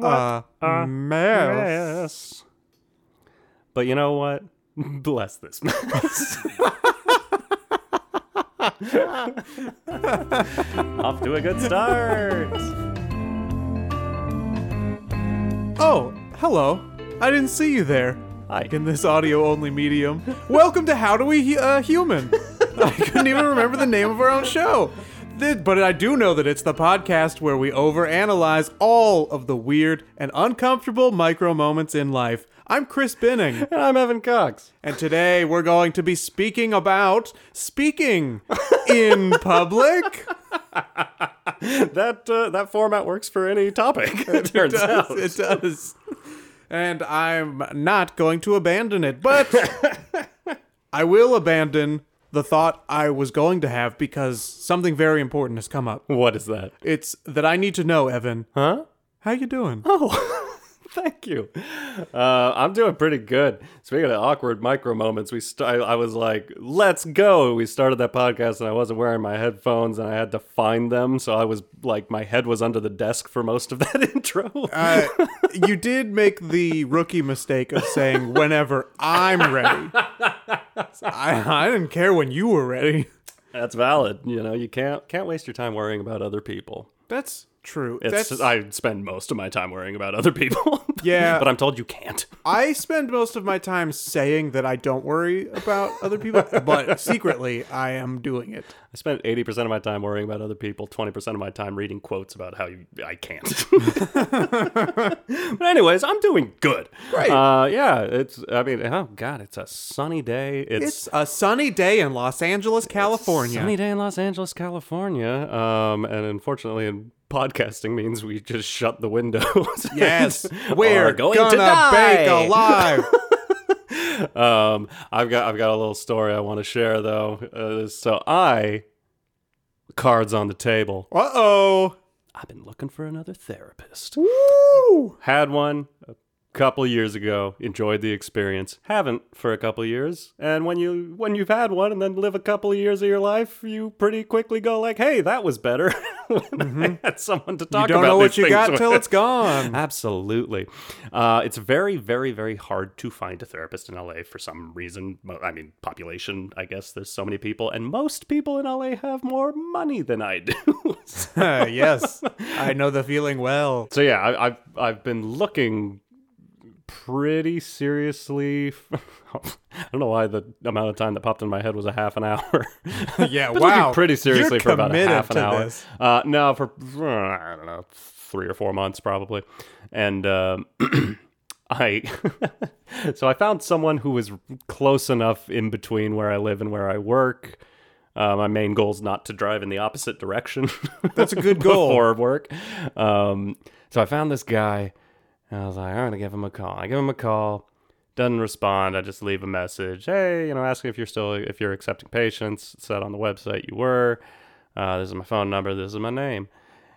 Uh, a mess. mess. But you know what? Bless this mess. Off to a good start. Oh, hello. I didn't see you there. Hi. In this audio only medium. Welcome to How Do We uh, Human? I couldn't even remember the name of our own show. But I do know that it's the podcast where we overanalyze all of the weird and uncomfortable micro moments in life. I'm Chris Binning, And I'm Evan Cox. and today we're going to be speaking about speaking in public. That uh, that format works for any topic. It turns does, out. It does. And I'm not going to abandon it, but I will abandon the thought I was going to have because something very important has come up. What is that? It's that I need to know, Evan. Huh? How you doing? Oh, thank you. Uh, I'm doing pretty good. Speaking of awkward micro moments, we st- I, I was like, "Let's go!" We started that podcast, and I wasn't wearing my headphones, and I had to find them. So I was like, my head was under the desk for most of that intro. Uh, you did make the rookie mistake of saying whenever I'm ready. I, I didn't care when you were ready. That's valid. You know, you can't can't waste your time worrying about other people. That's true. It's That's, I spend most of my time worrying about other people. Yeah. but I'm told you can't. I spend most of my time saying that I don't worry about other people, but secretly I am doing it. I spent 80% of my time worrying about other people, 20% of my time reading quotes about how you, I can't. but anyways, I'm doing good. Great. Uh, yeah, it's, I mean, oh God, it's a sunny day. It's, It's a sunny day in Los Angeles, California. sunny day in Los Angeles, California. Um, and unfortunately, in podcasting means we just shut the windows. Yes, we're going to die. bake alive. Um, I've got I've got a little story I want to share though. Uh, so I, cards on the table. uh oh. I've been looking for another therapist. Woo! Had one couple years ago. Enjoyed the experience. Haven't for a couple years. And when you when you've had one and then live a couple of years of your life, you pretty quickly go like, "Hey, that was better." I had someone to talk You don't about know what you got with. till it's gone. Absolutely. Uh, it's very, very, very hard to find a therapist in LA for some reason. I mean, population, I guess there's so many people, and most people in LA have more money than I do. yes, I know the feeling well. so yeah, I, I've I've been looking pretty seriously. I don't know why the amount of time that popped in my head was a half an hour. Yeah, wow. pretty seriously You're for about a half an hour. Uh, no, for I don't know, three or four months probably, and um, I so I found someone who was close enough in between where I live and where I work. Uh, my main goal is not to drive in the opposite direction. That's a good goal. before work. Um, so I found this guy, and I was like, I'm gonna give him a call. I give him a call. Doesn't respond. I just leave a message. Hey, you know, asking if you're still if you're accepting patients. It said on the website you were. Uh, this is my phone number. This is my name.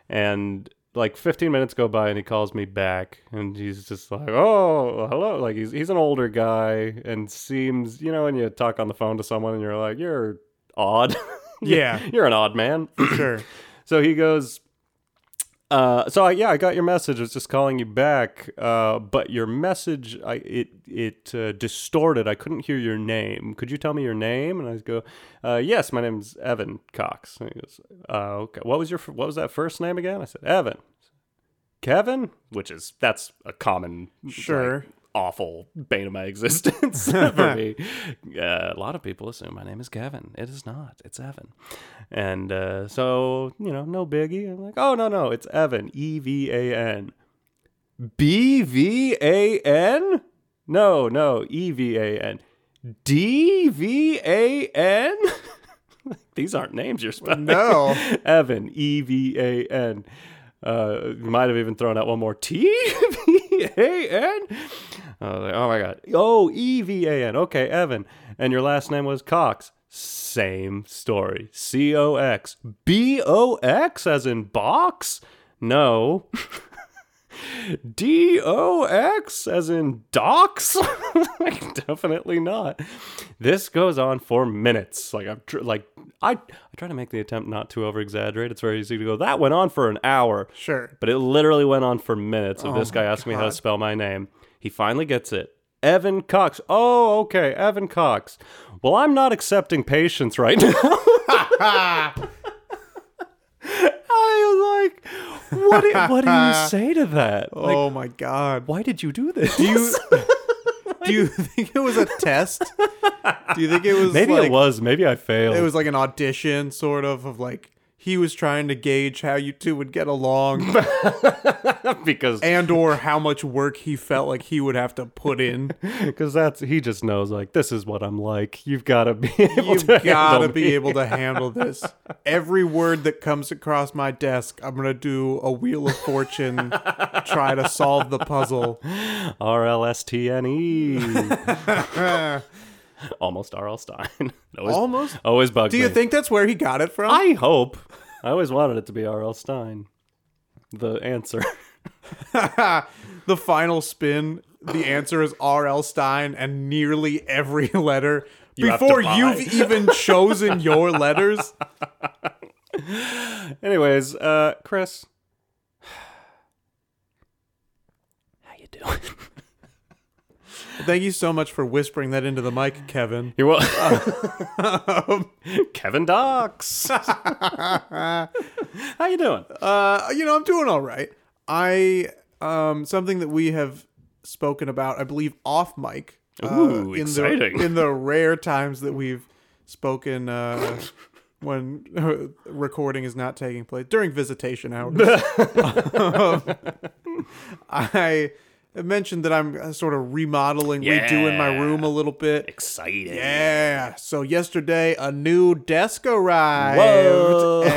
And like 15 minutes go by and he calls me back and he's just like, "Oh, hello." Like he's he's an older guy and seems, you know, when you talk on the phone to someone and you're like, "You're odd." Yeah, you're an odd man. sure. So he goes, uh, so I, yeah, I got your message. I was just calling you back, uh, but your message, I it it uh, distorted. I couldn't hear your name. Could you tell me your name? And I go, uh, yes, my name's Evan Cox. And he goes, uh, okay. What was your what was that first name again? I said Evan. Kevin, which is that's a common Sure. like, awful bane of my existence for me. Uh, a lot of people assume my name is Kevin. It is not. It's Evan. And uh, so, you know, no biggie. I'm like, oh, no, no, it's Evan. E V A N. B V A N? No, no, E V A N. D V A N? These aren't names you're spelling. No. Evan, E V A N. Uh, you might have even thrown out one more T V A N. Like, oh my god. Oh, E V A N. Okay, Evan. And your last name was Cox. Same story. C O X. B O X as in box? No. D O X as in docs? Definitely not. This goes on for minutes. Like I'm tr- like I I try to make the attempt not to over exaggerate. It's very easy to go. That went on for an hour, Sure. but it literally went on for minutes of oh this Oh guy my asking me how to spell my name. He finally gets it. Evan Cox. Oh, okay, Evan Cox. Well, I'm not accepting patients right now. I was like, what? Do, what do you say to that? Like, oh my god. why did you do this? Do you do you think it was a test? Do you think it was Maybe like, it was. Maybe I failed. it was like an audition sort of of like he was trying to gauge how you two would get along because and or how much work he felt like he would have to put in. because that's he just knows like this is what I'm like. You've got to be able You've to got to be me. able to handle this. Every word that comes across my desk, I'm going to do a wheel of fortune, try to solve the puzzle. R L S T N E. Almost R L Stine. Always, Almost. always bugged Do you me. think that's where he got it from? I hope. I always wanted it to be R L Stine. The answer. the final spin, the answer is R.L. Stine, and nearly every letter You before you've even chosen your letters. Anyways, uh, Chris. How you doing? Thank you so much for whispering that into the mic, Kevin. You well, Kevin Docs. How you doing? Uh, you know, I'm doing all right. I um something that we have spoken about, I believe, off mic. uh, Ooh, in exciting. The, in the rare times that we've spoken uh, when recording is not taking place during visitation hours. Um, I mentioned that I'm uh, sort of remodeling, redoing my room a little bit. Exciting. Yeah. So yesterday a new desk arrived. Whoa.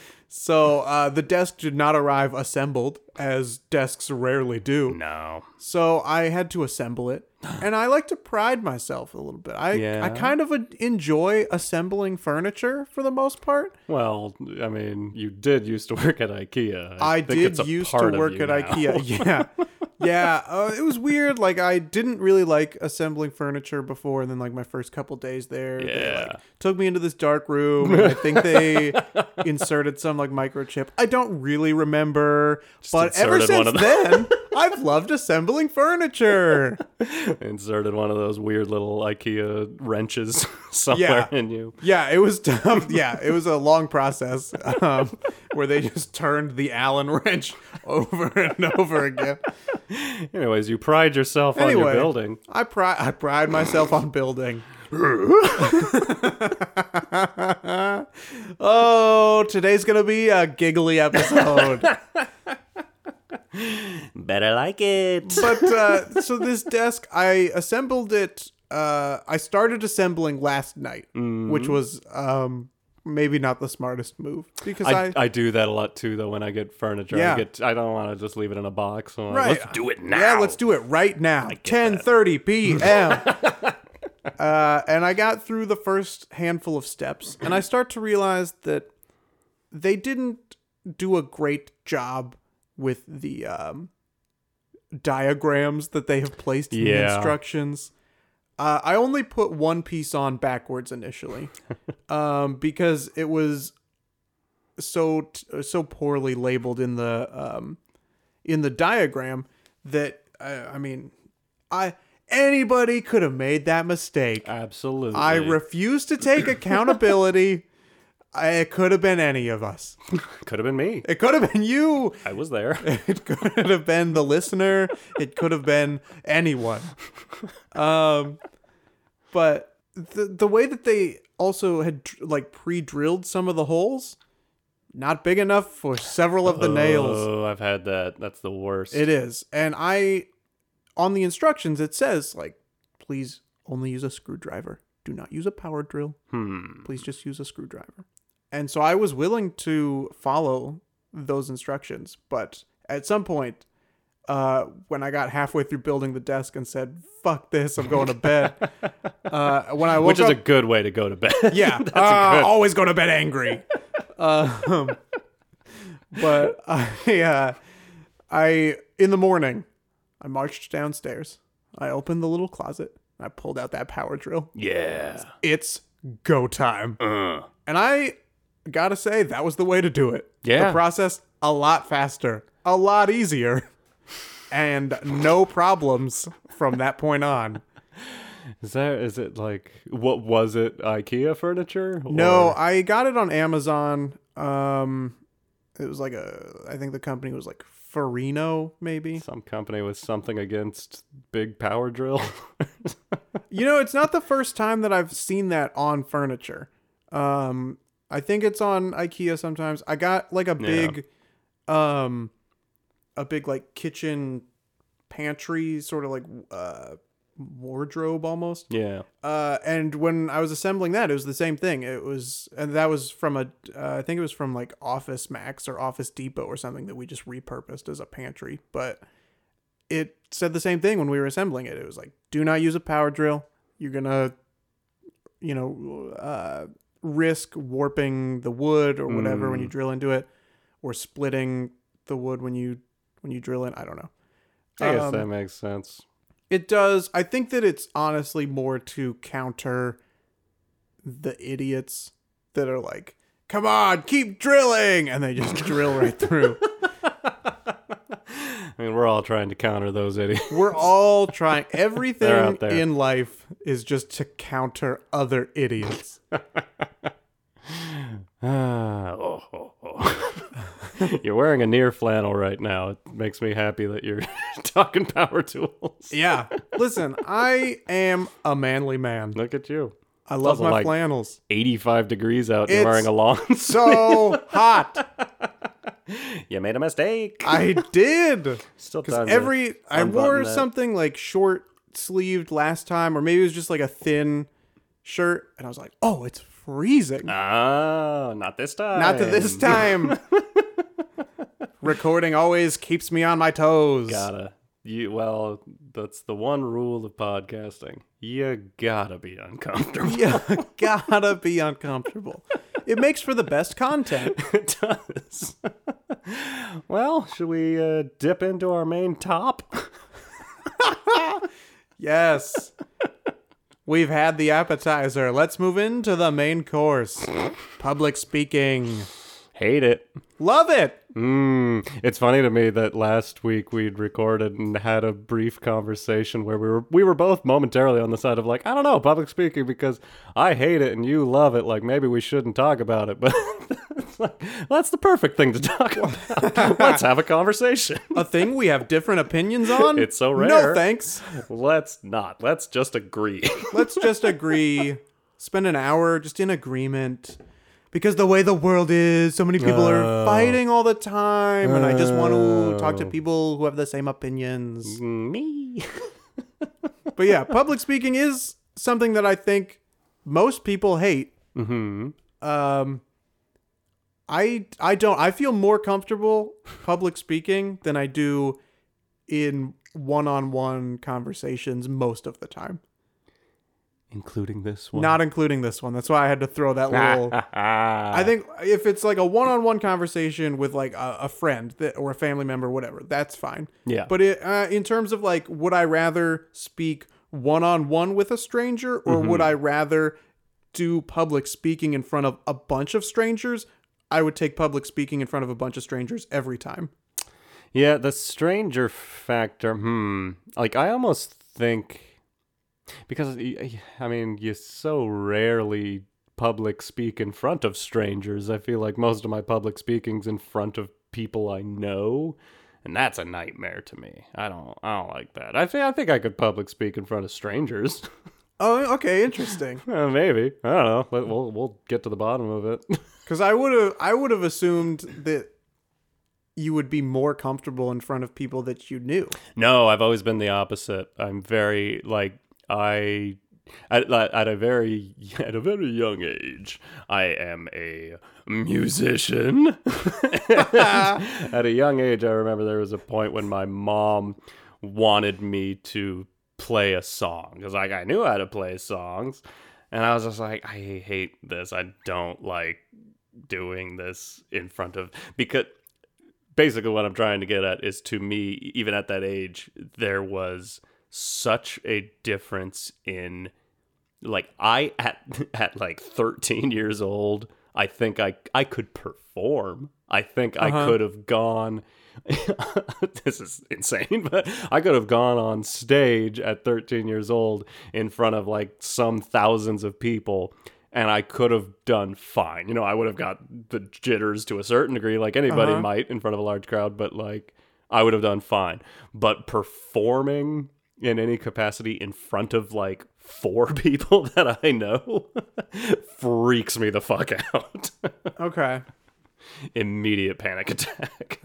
So uh, the desk did not arrive assembled, as desks rarely do. No. So I had to assemble it. And I like to pride myself a little bit. I, Yeah. I kind of enjoy assembling furniture for the most part. Well, I mean, you did used to work at IKEA. I it's did used to work at now. IKEA. Yeah. Yeah. Uh, it was weird. Like, I didn't really like assembling furniture before. And then, like, my first couple days there, they, Yeah. like, took me into this dark room. And I think they inserted some, like, microchip. I don't really remember. but ever since then, I've loved assembling furniture. Inserted one of those weird little IKEA wrenches somewhere Yeah. in you. Yeah, it was tough. Yeah, it was a long process um, where they just turned the Allen wrench over and over again. Anyways, you pride yourself on your building. I pride I pride myself on building. oh, today's gonna be a giggly episode. Better like it. But uh, so this desk, I assembled it. Uh, I started assembling last night, Mm-hmm. which was um, maybe not the smartest move because I, I, I do that a lot too, though. When I get furniture, Yeah. I get I don't want to just leave it in a box. So I'm like, Right. let's do it now. Yeah, let's do it right now. 10:30 p.m. uh, and I got through the first handful of steps, and I start to realize that they didn't do a great job with the um, diagrams that they have placed in the Yeah. instructions. Uh, I only put one piece on backwards initially, um, because it was so t- so poorly labeled in the um, in the diagram that uh, I mean, I anybody could have made that mistake. Absolutely. I refuse to take accountability. It could have been any of us. Could have been me. It could have been you. I was there. It could have been the listener. It could have been anyone. Um, but the the way that they also had like pre-drilled some of the holes, not big enough for several of the nails. Oh, I've had that. That's the worst. It is. And I on the instructions it says like please only use a screwdriver. Do not use a power drill. hmm. Please just use a screwdriver. And so I was willing to follow those instructions, but at some point uh, when I got halfway through building the desk and said, "Fuck this, I'm going to bed." uh, when I woke Which is up, a good way to go to bed. yeah, That's uh, good. always go to bed angry. um, but I, uh, I in the morning, I marched downstairs. I opened the little closet, I pulled out that power drill. Yeah. It's go time. Uh. And I gotta say, that was the way to do it. Yeah. The process a lot faster, a lot easier, and no problems from that point on. Is that is it like what was it IKEA furniture? No, I got it on Amazon. Um, it was like a, I think the company was like Farino, maybe. some company with something against big power drill. You know, it's not the first time that I've seen that on furniture. Um, I think it's on IKEA sometimes. I got like a big, um, a big like kitchen pantry, sort of like uh, wardrobe almost. yeah. Uh, and when I was assembling that, it was the same thing. It was, and that was from a, uh, I think it was from like Office Max or Office Depot or something that we just repurposed as a pantry. But it said the same thing when we were assembling it. It was like, do not use a power drill. You're gonna, you know, uh, risk warping the wood or whatever when you drill into it, or splitting the wood when you when you drill in. I don't know. I guess Um, that makes sense. It does. I think that it's honestly more to counter the idiots that are like, "Come on, keep drilling," and they just drill right through. Mean, we're all trying to counter those idiots. We're all trying. Everything in life is just to counter other idiots. Ah, oh, oh, oh. you're wearing a near flannel right now. It makes me happy that you're talking power tools. Yeah. Listen, I am a manly man. Look at you. I love my like- flannels. 85 degrees out. You're wearing a long. So hot. You made a mistake. I did. Still Because every I wore that. something like short sleeved last time, or maybe it was just like a thin shirt, and I was like, "Oh, it's freezing." Ah, not this time. Not to this time. Recording always keeps me on my toes. Gotta. You well, that's the one rule of podcasting. You gotta be uncomfortable. Yeah, gotta be uncomfortable. It makes for the best content. it does. Well, should we uh, dip into our main top? Yes. We've had the appetizer. Let's move into the main course. Public speaking. Hate it. Love it. Mm, it's funny to me that last week we'd recorded and had a brief conversation where we were we were both momentarily on the side of like I don't know public speaking because I hate it and you love it like maybe we shouldn't talk about it but it's like, that's the perfect thing to talk about. Let's have a conversation. A thing we have different opinions on? It's so rare. No thanks. Let's not. Let's just agree. Let's just agree. Spend an hour just in agreement. Because the way the world is, so many people Oh. are fighting all the time, and I just want to talk to Oh. people who have the same opinions. Me. But yeah, public speaking is something that I think most people hate. hmm Um, I I don't. I feel more comfortable public speaking than I do in one-on-one conversations most of the time. Including this one. Not including this one. That's why I had to throw that little. I think if it's like a one-on-one conversation with like a, a friend that, or a family member, whatever, that's fine. Yeah. But it, uh, in terms of like, would I rather speak one-on-one with a stranger, or would I rather do public speaking in front of a bunch of strangers? I would take public speaking in front of a bunch of strangers every time. Yeah, the stranger factor. Hmm. Like I almost think because I mean, you so rarely public speak in front of strangers. I feel like most of my public speaking's in front of people I know, and that's a nightmare to me. I don't I don't like that. I think I think I could public speak in front of strangers. Oh, okay, interesting. Uh, maybe. I don't know. But we'll we'll get to the bottom of it. Because I would have, I would have assumed that you would be more comfortable in front of people that you knew. No, I've always been the opposite. I'm very like I at, at a very at a very young age, I am a musician. at a young age, I remember there was a point when my mom wanted me to play a song because like I knew how to play songs, and I was just like, I hate this. I don't like doing this in front of because basically what I'm trying to get at is to me, even at that age, there was such a difference in like I at at like 13 years old, I think I I could perform. I think I Uh-huh. could have gone this is insane, but I could have gone on stage at 13 years old in front of like some thousands of people and I could have done fine. You know, I would have got the jitters to a certain degree like anybody Uh-huh. might in front of a large crowd, but like I would have done fine. But performing in any capacity in front of like four people that I know freaks me the fuck out. Okay. Immediate panic attack.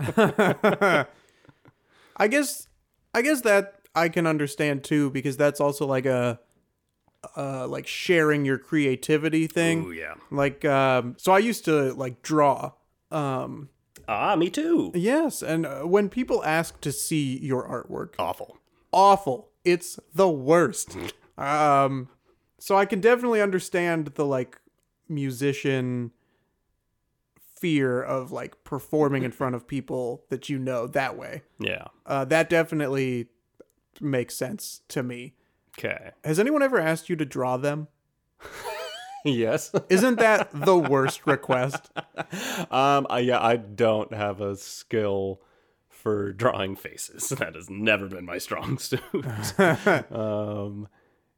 I guess I guess that I can understand too because that's also like a uh like sharing your creativity thing. Oh yeah. Like um so I used to like draw. Um Ah, me too. yes, and uh, when people ask to see your artwork, Awful. Awful. It's the worst. um so I can definitely understand the like musician fear of like performing in front of people that you know that way. Yeah. Uh, that definitely makes sense to me. Okay. Has anyone ever asked you to draw them? yes. Isn't that the worst request? um. I, yeah. I don't have a skill for drawing faces. That has never been my strong suit. um.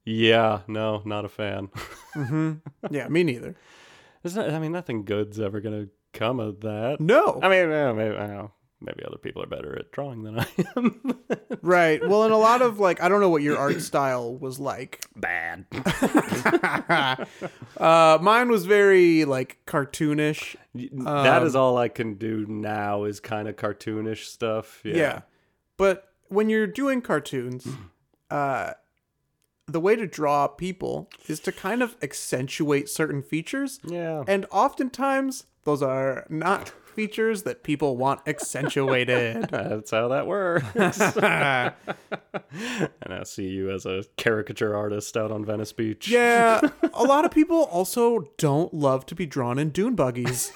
Yeah. No. Not a fan. Yeah, me neither. Not, I mean, nothing good's ever gonna come of that. No. I mean, maybe I don't know. Maybe other people are better at drawing than I am. Right. Well, and a lot of like, I don't know what your art style was like. Bad. Uh, mine was very like cartoonish. that is all I can do now. Is kind of cartoonish stuff. Yeah. Yeah. But when you're doing cartoons, uh, the way to draw people is to kind of accentuate certain features. Yeah. And oftentimes, those are not features that people want accentuated. That's how that works. and I see you as a caricature artist out on Venice Beach. yeah, a lot of people also don't love to be drawn in dune buggies,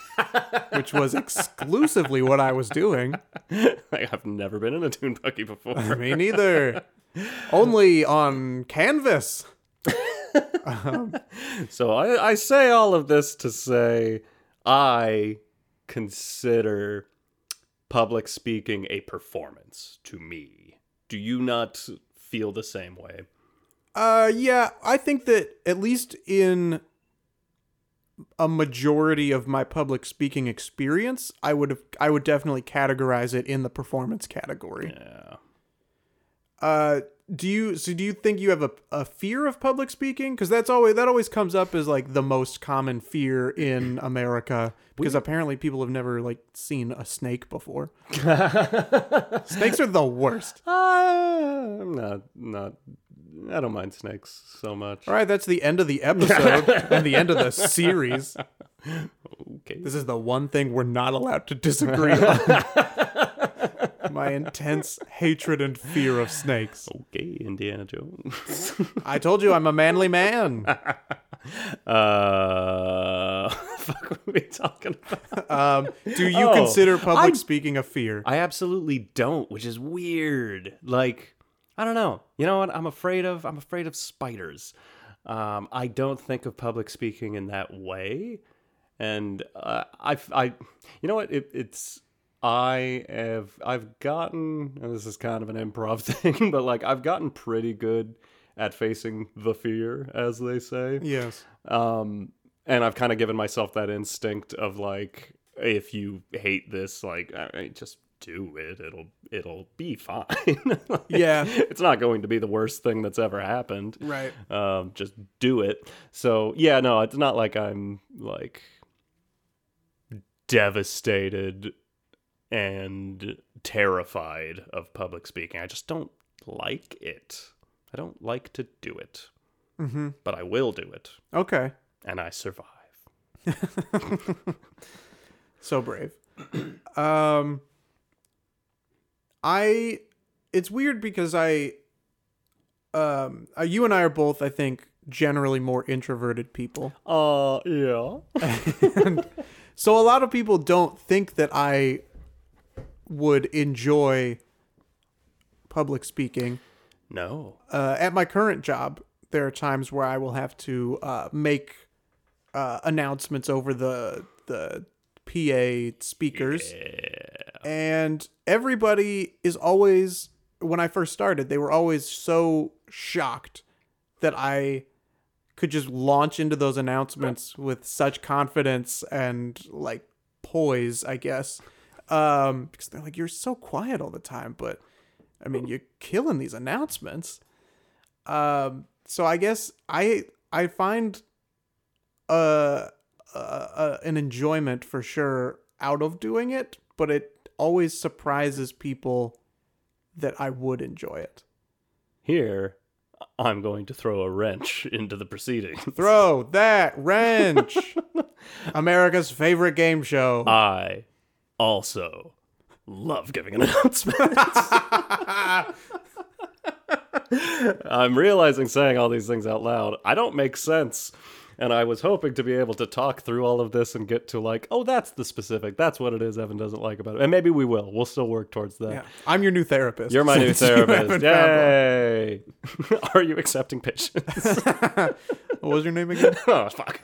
which was exclusively what I was doing. Like, I've never been in a dune buggy before. Me neither. Only on canvas. Um, so I, I say all of this to say I consider public speaking a performance to me. Do you not feel the same way? Uh, yeah, I think that at least in a majority of my public speaking experience, I would have, I would definitely categorize it in the performance category. Yeah. Uh, do you so do you think you have a, a fear of public speaking? Because that's always that always comes up as like the most common fear in America. Because apparently people have never like seen a snake before. Snakes are the worst. Uh, I'm not not I don't mind snakes so much. All right, that's the end of the episode and the end of the series. Okay. This is the one thing we're not allowed to disagree on. My intense hatred and fear of snakes. Okay, Indiana Jones. I told you I'm a manly man. uh fuck what are we talking about? Um, do you Oh, consider public I- speaking a fear? I absolutely don't, which is weird. Like, I don't know. You know what? I'm afraid of. I'm afraid of spiders. Um, I don't think of public speaking in that way, and uh, I, I, you know what? It, it's I have I've gotten. And this is kind of an improv thing, but like I've gotten pretty good at facing the fear, as they say. yes. Um, and I've kind of given myself that instinct of like, if you hate this, like, I mean, just do it. It'll it'll be fine. Like, Yeah. it's not going to be the worst thing that's ever happened. Right. Um, just do it. So yeah, no, it's not like I'm like devastated and terrified of public speaking. I just don't like it. I don't like to do it, Mm-hmm. but I will do it Okay. and I survive. So brave. um I it's weird because I um uh, you and I are both I think generally more introverted people. Uh, yeah. So a lot of people don't think that I would enjoy public speaking. No. uh, at my current job, there are times where I will have to uh, make uh, announcements over the the PA speakers, and everybody is always. When I first started, they were always so shocked that I could just launch into those announcements with such confidence and like poise, I guess. Um, because they're like, you're so quiet all the time, but I mean, you're killing these announcements. Um, so I guess I I find uh, uh, uh an enjoyment for sure out of doing it, but it always surprises people that I would enjoy it. Here, I'm going to throw a wrench into the proceedings. Throw that wrench. America's favorite game show. I also love giving announcements. I'm realizing saying all these things out loud, I don't make sense. And I was hoping to be able to talk through all of this and get to like, oh, that's the specific. That's what it is Evan doesn't like about it. And maybe we will. We'll still work towards that. yeah, I'm your new therapist. You're my new since you therapist. haven't found one. Yay! Are you accepting patients? What was your name again? oh fuck.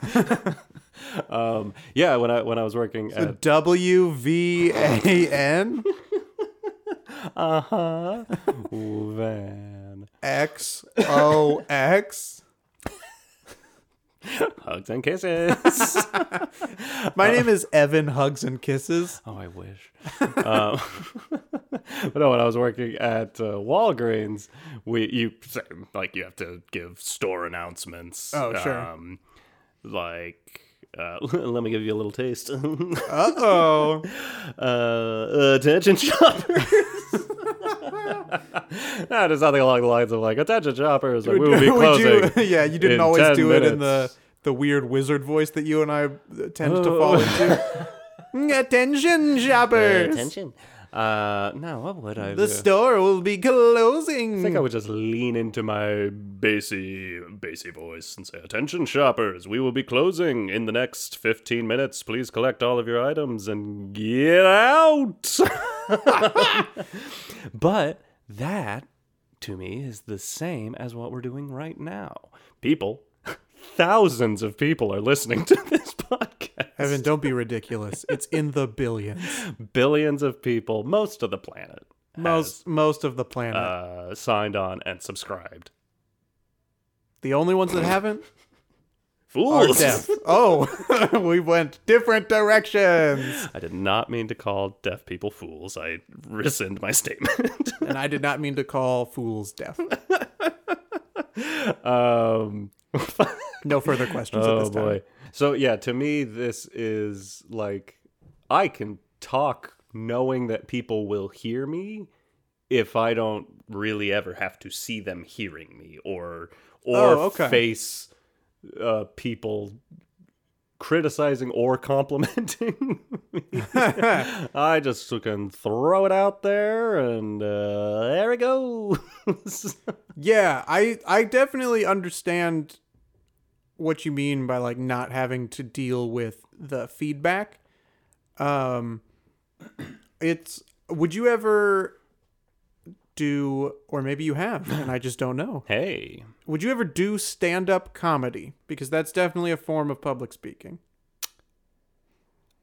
Um, yeah, when I when I was working at W V A N uh huh van X O X. hugs and kisses. My name is Evan Hugs and Kisses. oh, I wish. um, but no, when I was working at uh, Walgreens, we you like you have to give store announcements. Oh, sure. Um, like. Uh, let me give you a little taste. Uh oh. uh, attention shoppers. that is something along the lines of like attention shoppers. Like, we will be closing. yeah, you didn't always 10 do it in the the weird wizard voice that you and I tend to fall into. Attention, shoppers! attention. Uh, no, what would I The do? store will be closing. I think I would just lean into my bassy, bassy voice and say, "Attention, shoppers! We will be closing in the next fifteen minutes. Please collect all of your items and get out." but that, to me, is the same as what we're doing right now. People, thousands of people are listening to this podcast. Evan, don't be ridiculous. It's in the billions. Billions of people, most of the planet, Most most of the planet. uh, signed on and subscribed. the only ones that haven't Fools! deaf. Oh, we went different directions. I did not mean to call deaf people fools. I rescind my statement. And I did not mean to call fools deaf. um, No further questions at oh this time. boy. So yeah, to me, this is like I can talk knowing that people will hear me if I don't really ever have to see them hearing me or or Oh, okay. face uh, people criticizing or complimenting. I just can throw it out there and uh, there it goes. Yeah, I I definitely understand what you mean by like not having to deal with the feedback. Um it's would you ever do or maybe you have and I just don't know. hey, Would you ever do stand-up comedy because that's definitely a form of public speaking.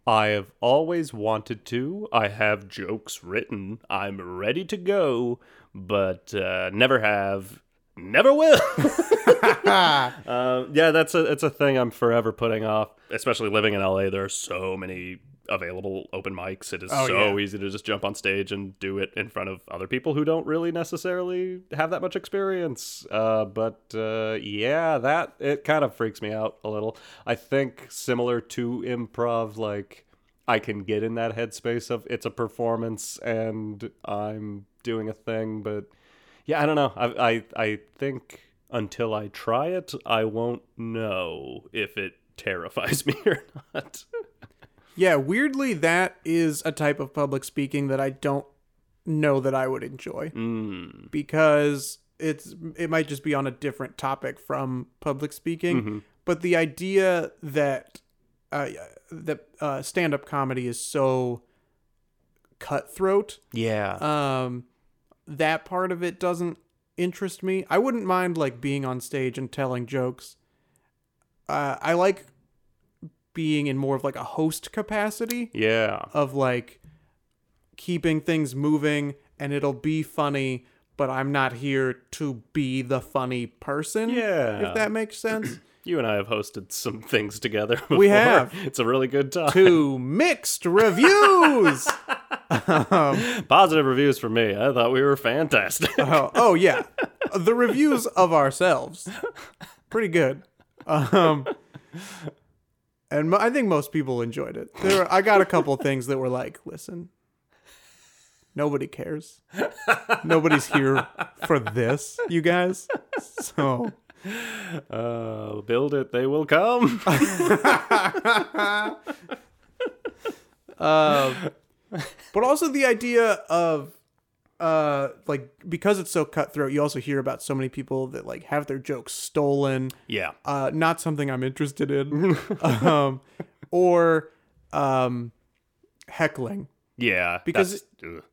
I have always wanted to. I have jokes written. I'm ready to go, but uh, never have, never will. um, yeah, that's a it's a thing I'm forever putting off. Especially living in LA, there are so many available open mics. It is Oh, so yeah. easy to just jump on stage and do it in front of other people who don't really necessarily have that much experience. Uh, but uh, yeah, that it kind of freaks me out a little. I think similar to improv, like I can get in that headspace of it's a performance and I'm doing a thing, but yeah, I don't know. I I I think until I try it, I won't know if it terrifies me or not. Yeah, weirdly that is a type of public speaking that I don't know that I would enjoy. mm. because it's it might just be on a different topic from public speaking but the idea that uh, that uh, stand-up comedy is so cutthroat Yeah. um that part of it doesn't interest me. I wouldn't mind like being on stage and telling jokes. Uh, I like being in more of like a host capacity Yeah. of like keeping things moving and it'll be funny, but I'm not here to be the funny person. Yeah. If that makes sense. You and I have hosted some things together. Before. We have. It's a really good time. Two mixed reviews. Positive reviews for me. I thought we were fantastic. oh, oh yeah, the reviews of ourselves, pretty good. Um, and I think most people enjoyed it. There, were, I got a couple things that were like, listen, nobody cares. Nobody's here for this, you guys. So Uh, build it, they will come. but also the idea of uh like because it's so cutthroat you also hear about so many people that like have their jokes stolen yeah. uh not something i'm interested in um or um heckling Yeah. Because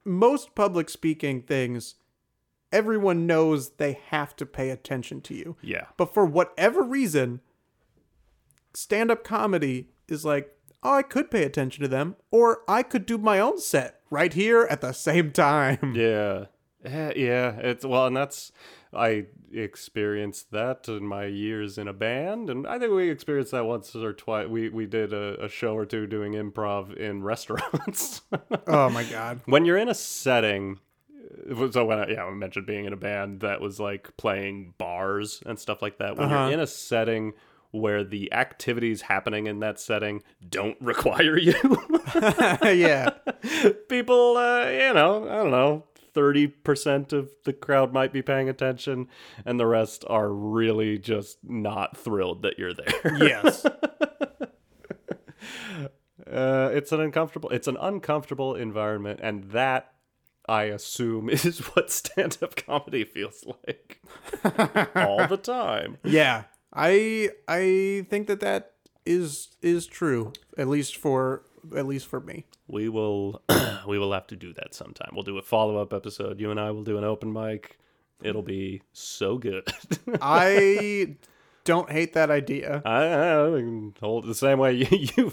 most public speaking things everyone knows they have to pay attention to you yeah. but for whatever reason stand-up comedy is like oh i could pay attention to them or i could do my own set right here at the same time Yeah. Eh, Yeah, it's well, and that's I experienced that in my years in a band, and I think we experienced that once or twice. We we did a, a show or two doing improv in restaurants. oh my god when you're in a setting, uh, so when I, yeah, I mentioned being in a band that was like playing bars and stuff like that. When Uh-huh. you're in a setting where the activities happening in that setting don't require you. yeah people, uh, you know, I don't know, 30% of the crowd might be paying attention, and the rest are really just not thrilled that you're there. yes Uh, it's an uncomfortable, it's an uncomfortable environment, and that. I assume is what stand-up comedy feels like all the time. yeah i i think that that is is true at least for at least for me We will, we will have to do that sometime. We'll do a follow-up episode. You and I will do an open mic. It'll be so good. i don't hate that idea I, I, hold the same way you. you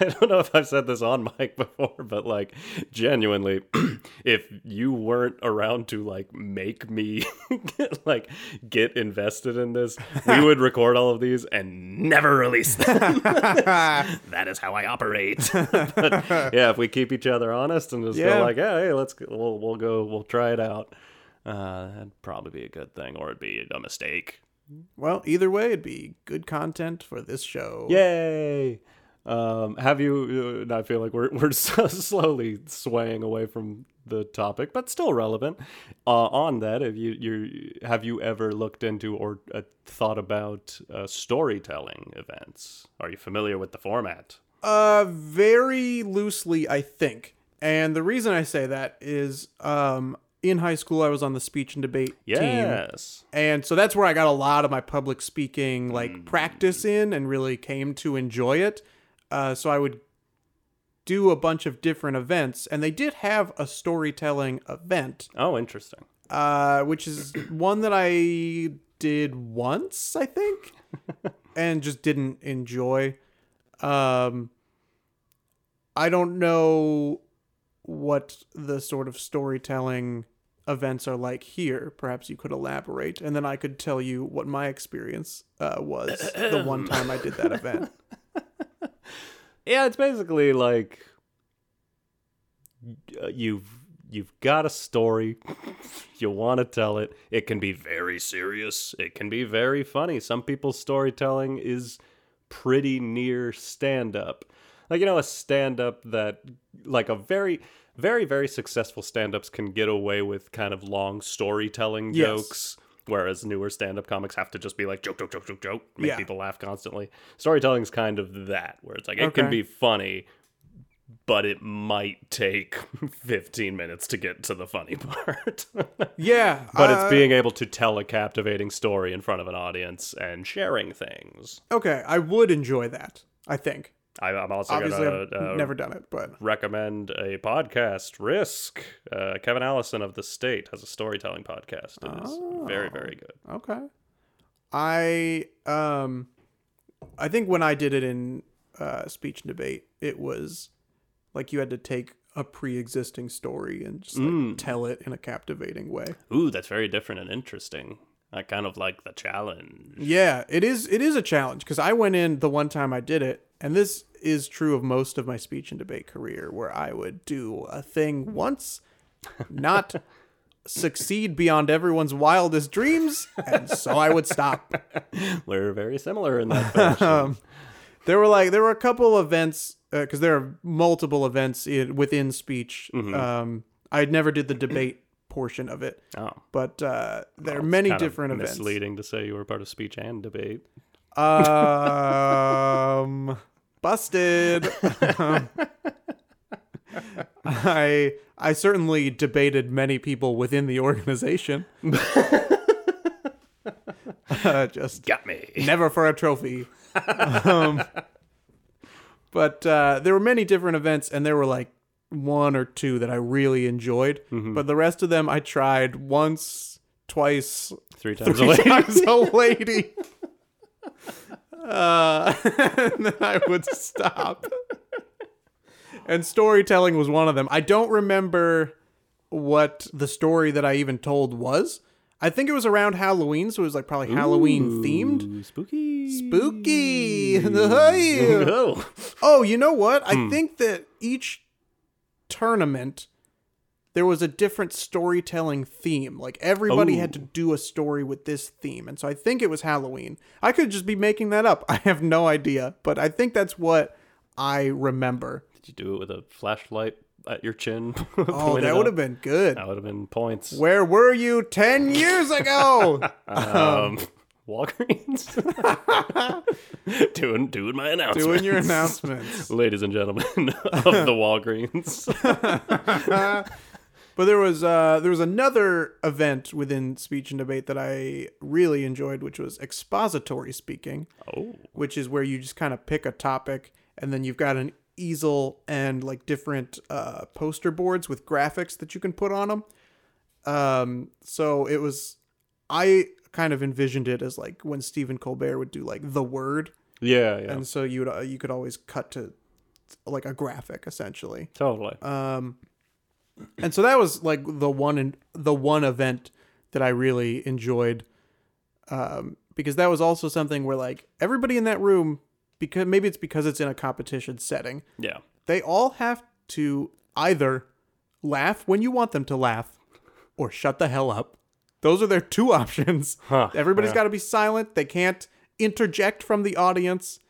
I don't know if I've said this on mic before, but like, genuinely, if you weren't around to like make me like get invested in this, we would record all of these and never release them. that is how I operate. but yeah, if we keep each other honest and just Yeah. go like, yeah, hey, let's go, we'll we'll go, we'll try it out. Uh, that'd probably be a good thing, or it'd be a mistake. Well either way it'd be good content for this show Yay! Um, have you? Uh, I feel like we're we're slowly swaying away from the topic, but still relevant. Uh, on that, have you you have you ever looked into or uh, thought about uh, storytelling events? Are you familiar with the format? Uh, very loosely, I think. And the reason I say that is, um, in high school, I was on the speech and debate team, Yes. and so that's where I got a lot of my public speaking like practice in, and really came to enjoy it. Uh, so I would do a bunch of different events, and they did have a storytelling event, Oh, interesting. uh, which is one that I did once, I think, and just didn't enjoy. Um, I don't know what the sort of storytelling events are like here. Perhaps you could elaborate, and then I could tell you what my experience uh, was the one time I did that event. Yeah, it's basically like uh, you've you've got a story, you want to tell it. It can be very serious. It can be very funny. Some people's storytelling is pretty near stand up. Like you know a stand up that like a very very very successful stand-ups can get away with kind of long storytelling Yes. jokes whereas newer stand-up comics have to just be like joke joke joke joke joke make Yeah. people laugh constantly storytelling is kind of that where it's like it can be funny but it might take 15 minutes to get to the funny part Yeah, but uh, it's being able to tell a captivating story in front of an audience and sharing things okay. I would enjoy that. I think I, I'm also Obviously, gonna I've uh, never done it, but recommend a podcast, Risk. Uh, Kevin Allison of the State has a storytelling podcast. It is very, Oh. very good. okay. I um, I think when I did it in uh, speech and debate, it was like you had to take a pre-existing story and just like, Mm. tell it in a captivating way. Ooh, that's very different and interesting. I kind of like the challenge. Yeah, it is. It is a challenge because I went in the one time I did it, and this is true of most of my speech and debate career, where I would do a thing once, not succeed beyond everyone's wildest dreams, and so I would stop. We're very similar in that fashion. Um, there were like there were a couple events because there are multiple events in, within speech. Um, I never did the debate portion of it, oh, but uh, there are it's many different events. Misleading to say you were part of speech and debate. Um, busted. Um, I I certainly debated many people within the organization. uh, just Got me. never for a trophy. um, but uh, there were many different events, and there were like one or two that I really enjoyed. But the rest of them I tried once, twice, Three times a three lady. times a lady. Uh, and then I would stop. And storytelling was one of them. I don't remember what the story that I even told was. I think it was around Halloween, so it was like probably Halloween themed. Spooky. Spooky. Oh. oh, you know what? I think that each tournament there was a different storytelling theme. Like everybody had to do a story with this theme. And so I think it was Halloween. I could just be making that up. I have no idea, but I think that's what I remember. Did you do it with a flashlight at your chin? Oh, that would have been good. That would have been points. Where were you 10 years ago? Um, Walgreens. doing doing my announcements. Doing your announcements. Ladies and gentlemen of the Walgreens. But there was uh, there was another event within speech and debate that I really enjoyed, which was expository speaking, oh. which is where you just kind of pick a topic and then you've got an easel and like different uh, poster boards with graphics that you can put on them. Um, so it was, I kind of envisioned it as like when Stephen Colbert would do like the word, Yeah, yeah. and so you would uh, you could always cut to like a graphic essentially. totally. Um, and so that was like the one and the one event that I really enjoyed, um, because that was also something where like everybody in that room, because maybe it's because it's in a competition setting, yeah. they all have to either laugh when you want them to laugh, or shut the hell up. Those are their two options. Huh. Everybody's yeah. got to be silent. They can't interject from the audience.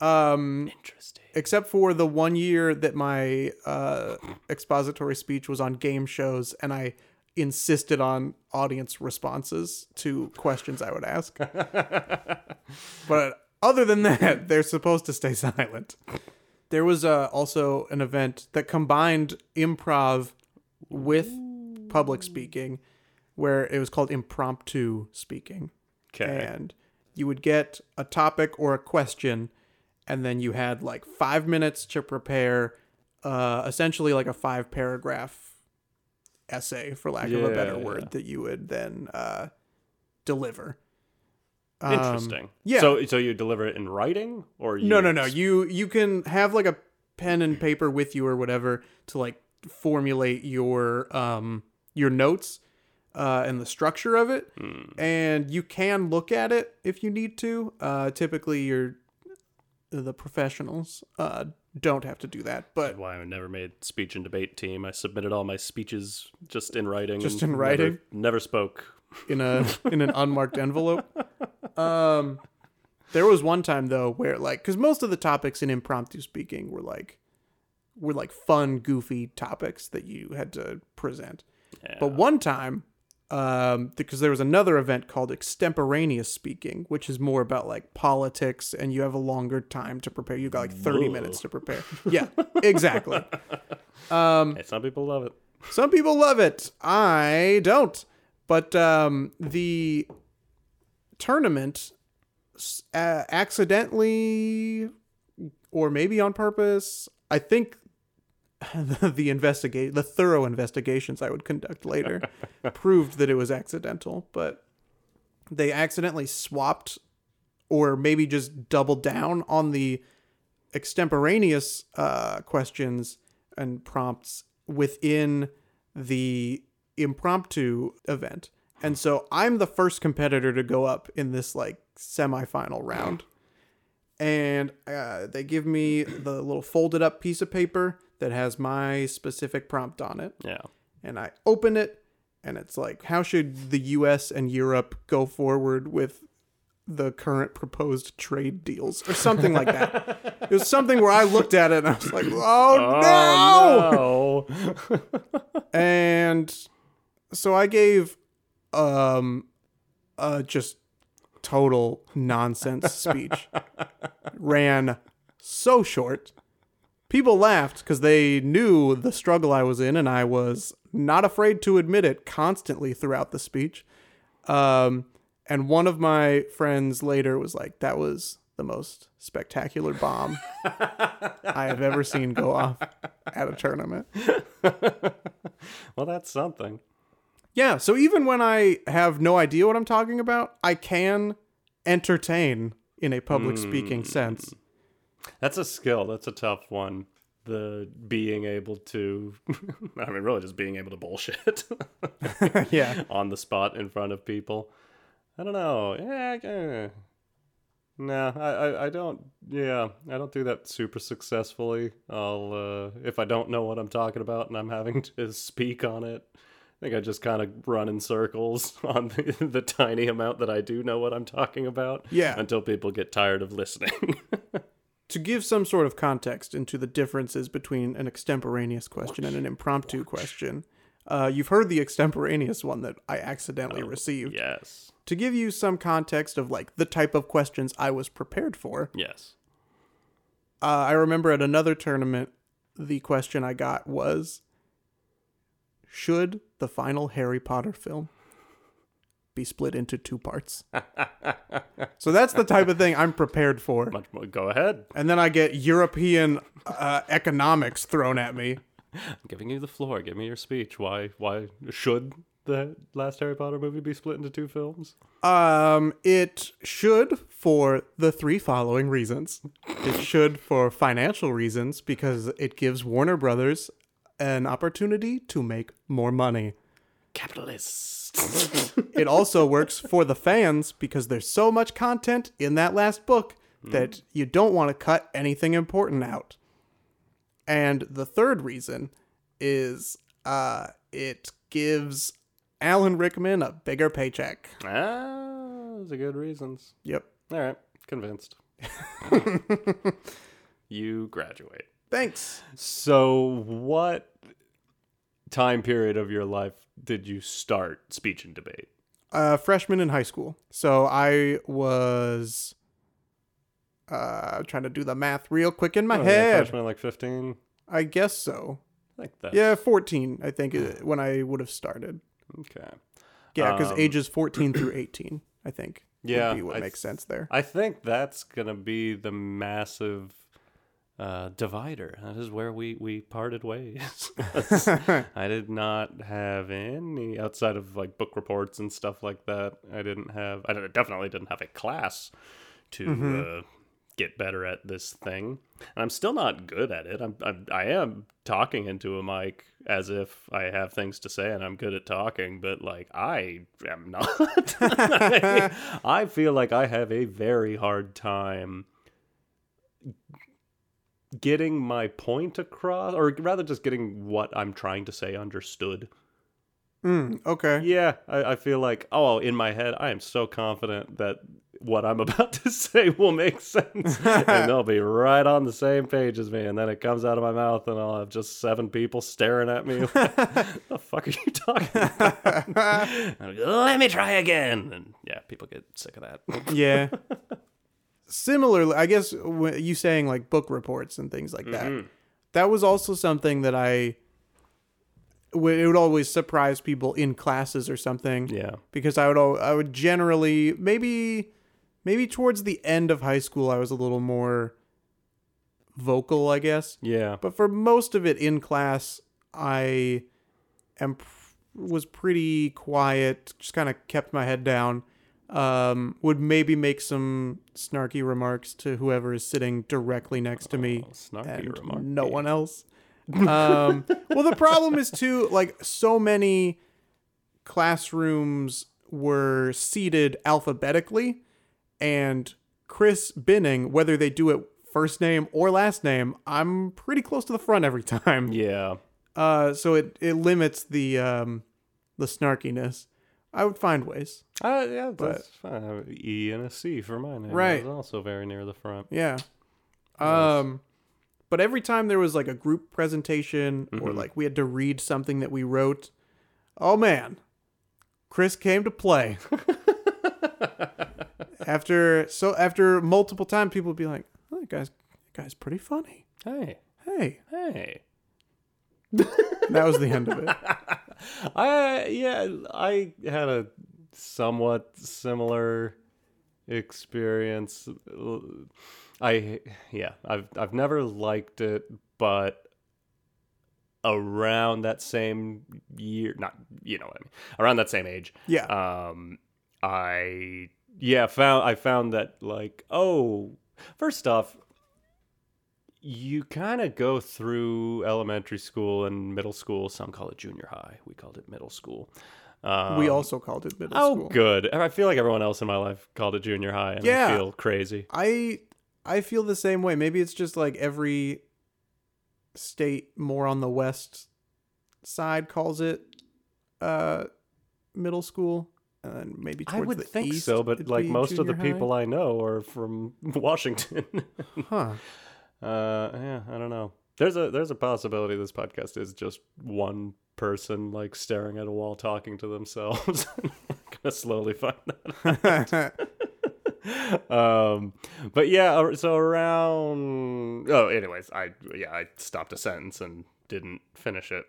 Um, Interesting. except for the one year that my uh, expository speech was on game shows and I insisted on audience responses to questions I would ask. but other than that, they're supposed to stay silent. There was uh, also an event that combined improv with public speaking where it was called impromptu speaking Okay. and you would get a topic or a question and then you had like five minutes to prepare uh, essentially like a five paragraph essay for lack of a better Yeah, word that you would then uh, deliver Um, Interesting. yeah. So so you deliver it in writing or you no no no you you can have like a pen and paper with you or whatever to like formulate your um your notes uh, and the structure of it Hmm. and you can look at it if you need to. Uh, typically, you're the professionals uh, don't have to do that, but why I never made speech and debate team. I submitted all my speeches just in writing. Just in never- writing? Never, spoke. in a in an unmarked envelope. Um, there was one time though where like because most of the topics in impromptu speaking were like were like fun, goofy topics that you had to present. Yeah. But one time, um, because there was another event called extemporaneous speaking, which is more about like politics, and you have a longer time to prepare. You got like thirty Whoa. minutes to prepare. Yeah, exactly. Um, Hey, some people love it. some people love it. I don't. But um, the tournament uh, accidentally or maybe on purpose. I think the, the investigate the thorough investigations I would conduct later proved that it was accidental, but they accidentally swapped or maybe just doubled down on the extemporaneous uh, questions and prompts within the impromptu event. And so I'm the first competitor to go up in this like semifinal round. And uh, they give me the little folded up piece of paper that has my specific prompt on it. Yeah. And I open it, and it's like, how should the US and Europe go forward with the current proposed trade deals or something like that? it was something where I looked at it and I was like, oh, no! Oh, no. and so I gave um uh just total nonsense speech. Ran so short. People laughed because they knew the struggle I was in, and I was not afraid to admit it constantly throughout the speech. Um, and one of my friends later was like, "That was the most spectacular bomb I have ever seen go off at a tournament." well, that's something. Yeah, so even when I have no idea what I'm talking about, I can entertain in a public speaking sense. That's a skill. That's a tough one. The being able to, I mean, really just being able to bullshit yeah. on the spot in front of people. I don't know. Yeah. eh. No, I, I, I don't. Yeah, I don't do that super successfully. I'll, uh, if I don't know what I'm talking about and I'm having to speak on it, I think I just kind of run in circles on the, the tiny amount that I do know what I'm talking about. Yeah. Until people get tired of listening. To give some sort of context into the differences between an extemporaneous question and an impromptu question, uh, you've heard the extemporaneous one that I accidentally received. yes. To give you some context of like the type of questions I was prepared for, Yes. uh, I remember at another tournament, the question I got was Should the final Harry Potter film be split into two parts? so that's the type of thing I'm prepared for. Much more. Go ahead. And then I get European uh, economics thrown at me. I'm giving you the floor. Give me your speech. Why? Why should the last Harry Potter movie be split into two films? Um, it should for the three following reasons. It should for financial reasons because it gives Warner Brothers an opportunity to make more money. Capitalists. It also works for the fans because there's so much content in that last book that you don't want to cut anything important out. And the third reason is uh, it gives Alan Rickman a bigger paycheck. ah, those are good reasons. Yep. All right, convinced. you graduate. Thanks. So, what time period of your life did you start speech and debate? Uh, freshman in high school. So I was uh, trying to do the math real quick in my Oh, yeah, head. freshman, like fifteen. I guess so. Like that. Yeah, 14, I think, uh, when I would have started. Okay. Yeah, because Um, ages 14 through 18, I think. Yeah, Would be what I makes sense there. I think that's gonna be the massive uh, divider. That is where we we parted ways. I did not have any outside of like book reports and stuff like that. I didn't have. I definitely didn't have a class to Mm-hmm. uh, get better at this thing, and I'm still not good at it. I'm, I'm I am talking into a mic as if I have things to say and I'm good at talking, but like I am not. I, I feel like I have a very hard time getting my point across, or rather, just getting what I'm trying to say understood. Mm, okay. Yeah, I, I feel like, oh, in my head, I am so confident that what I'm about to say will make sense. and they'll be right on the same page as me. And then it comes out of my mouth, and I'll have just seven people staring at me. what the fuck are you talking about? Like, Let me try again. And yeah, people get sick of that. Yeah. Similarly, I guess you saying like book reports and things like that. Mm-hmm. That was also something that I It would always surprise people in classes or something. yeah. because I would I would generally maybe maybe towards the end of high school I was a little more vocal, I guess. Yeah. But for most of it in class, I am was pretty quiet, just kind of kept my head down. Um, would maybe make some snarky remarks to whoever is sitting directly next to me Oh, snarky and remark. no one else. Um, well, the problem is too, like so many classrooms were seated alphabetically, and Chris Binning, whether they do it first name or last name, I'm pretty close to the front every time. Yeah. Uh, so it it limits the um the snarkiness. I would find ways. Uh, yeah, that's fine. I have E and a C for mine. and Right. Also very near the front. Yeah. Um but every time there was like a group presentation or Mhm. like we had to read something that we wrote, oh man. Chris came to play. after so after multiple times people would be like, oh, that guy's that guy's pretty funny. Hey, Hey. hey. That was the end of it. I yeah, I had a somewhat similar experience. I yeah, I've I've never liked it, but around that same year, not you know what I mean, around that same age, Yeah. um, I yeah found I found that like oh, first off, you kind of go through elementary school and middle school. Some call it junior high. We called it middle school. Um, we also called it middle oh school. Oh, good. I feel like everyone else in my life called it junior high, and Yeah. I feel crazy. I I feel the same way. Maybe it's just like every state more on the west side calls it uh middle school and then maybe I towards would the think east so, but like most of the high. people I know are from Washington. huh Uh, yeah, I don't know. There's a there's a possibility this podcast is just one person like staring at a wall talking to themselves. I'm gonna slowly find that. um, but yeah, so around. Oh, anyways, I yeah I stopped a sentence and didn't finish it.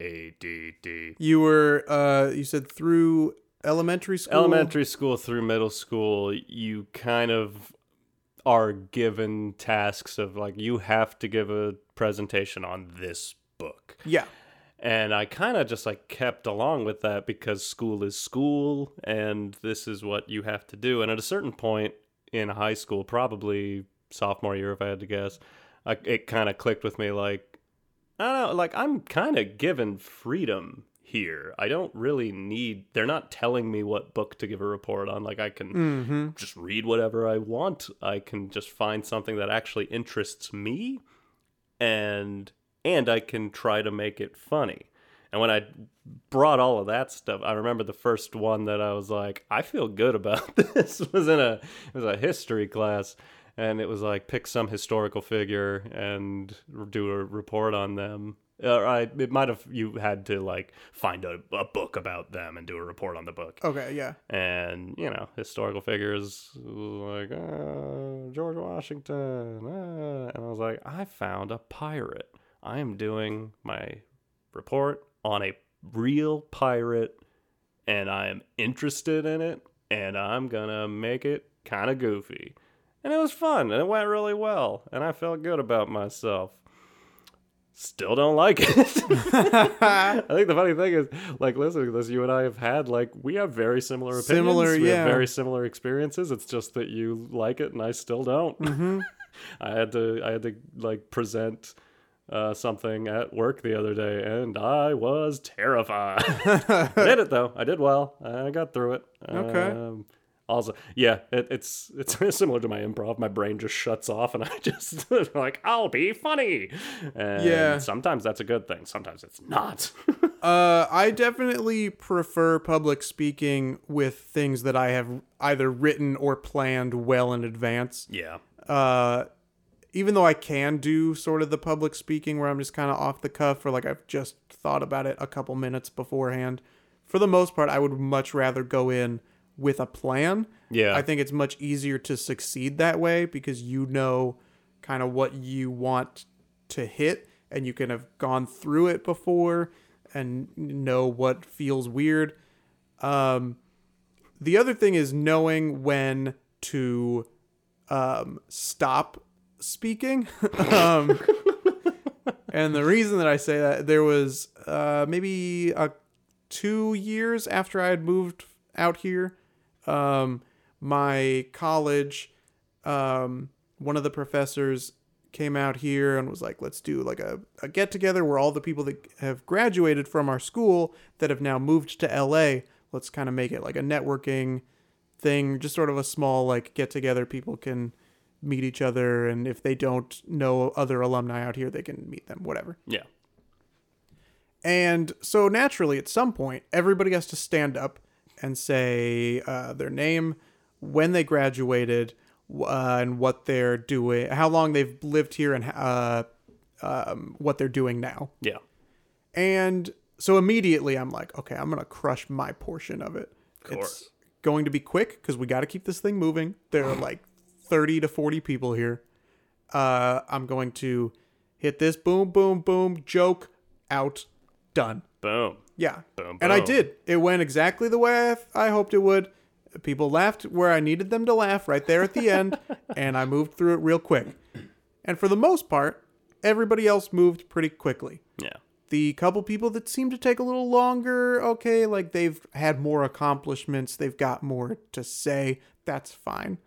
A D D. you were uh you said through elementary school Elementary school through middle school, you kind of are given tasks of like you have to give a presentation on this book. yeah And I kind of just like kept along with that because school is school and this is what you have to do. And at a certain point in high school, probably sophomore year if I had to guess, I, it kind of clicked with me like I don't know, like I'm kind of given freedom here. I don't really need they're not telling me what book to give a report on. Like I can mm-hmm just read whatever I want. I can just find something that actually interests me and and I can try to make it funny. And when I brought all of that stuff, I remember the first one that I was like, I feel good about this was in a it was a history class and it was like pick some historical figure and do a report on them. Or I, it might have you had to like find a, a book about them and do a report on the book okay yeah and you know historical figures like uh, George Washington, uh, and I was like, I found a pirate. I am doing my report on a real pirate, and I am interested in it, and I'm gonna make it kind of goofy, and it was fun, and it went really well, and I felt good about myself. Still don't like it. I think the funny thing is, like listening to this, you and I have had like we have very similar opinions. Similar, we yeah. have very similar experiences. It's just that you like it and I still don't. mm-hmm. I had to I had to like present uh, something at work the other day, and I was terrified. I did it though. I did well. I got through it. Okay. Um, also, yeah, it, it's it's similar to my improv. My brain just shuts off, and I just like I'll be funny. And Yeah. Sometimes that's a good thing. Sometimes it's not. Uh, I definitely prefer public speaking with things that I have either written or planned well in advance. yeah. Uh, even though I can do sort of the public speaking where I'm just kind of off the cuff or like I've just thought about it a couple minutes beforehand, for the most part, I would much rather go in with a plan. Yeah. I think it's much easier to succeed that way because you know kind of what you want to hit and you can have gone through it before and know what feels weird. Um, the other thing is knowing when to um, stop speaking. um, and the reason that I say that there was uh, maybe uh, two years after I had moved out here, um, my college, um, one of the professors came out here and was like, let's do like a, a get together where all the people that have graduated from our school that have now moved to LA, let's kind of make it like a networking thing, just sort of a small like get together. People can meet each other, and if they don't know other alumni out here, they can meet them, whatever. Yeah. And so naturally, at some point, everybody has to stand up and say uh, their name, when they graduated, uh, and what they're doing, how long they've lived here, and uh, um, what they're doing now. Yeah. And so immediately, I'm like, okay, I'm gonna crush my portion of it. Of course. It's going to be quick because we got to keep this thing moving. There are like 30 to 40 people here. Uh, I'm going to hit this boom, boom, boom, joke out, done. Boom. Yeah. Boom, And I did. It went exactly the way I, th- I hoped it would. People laughed where I needed them to laugh right there at the end, and I moved through it real quick. And for the most part, everybody else moved pretty quickly. Yeah. The couple people that seemed to take a little longer, okay, like they've had more accomplishments, they've got more to say, that's fine.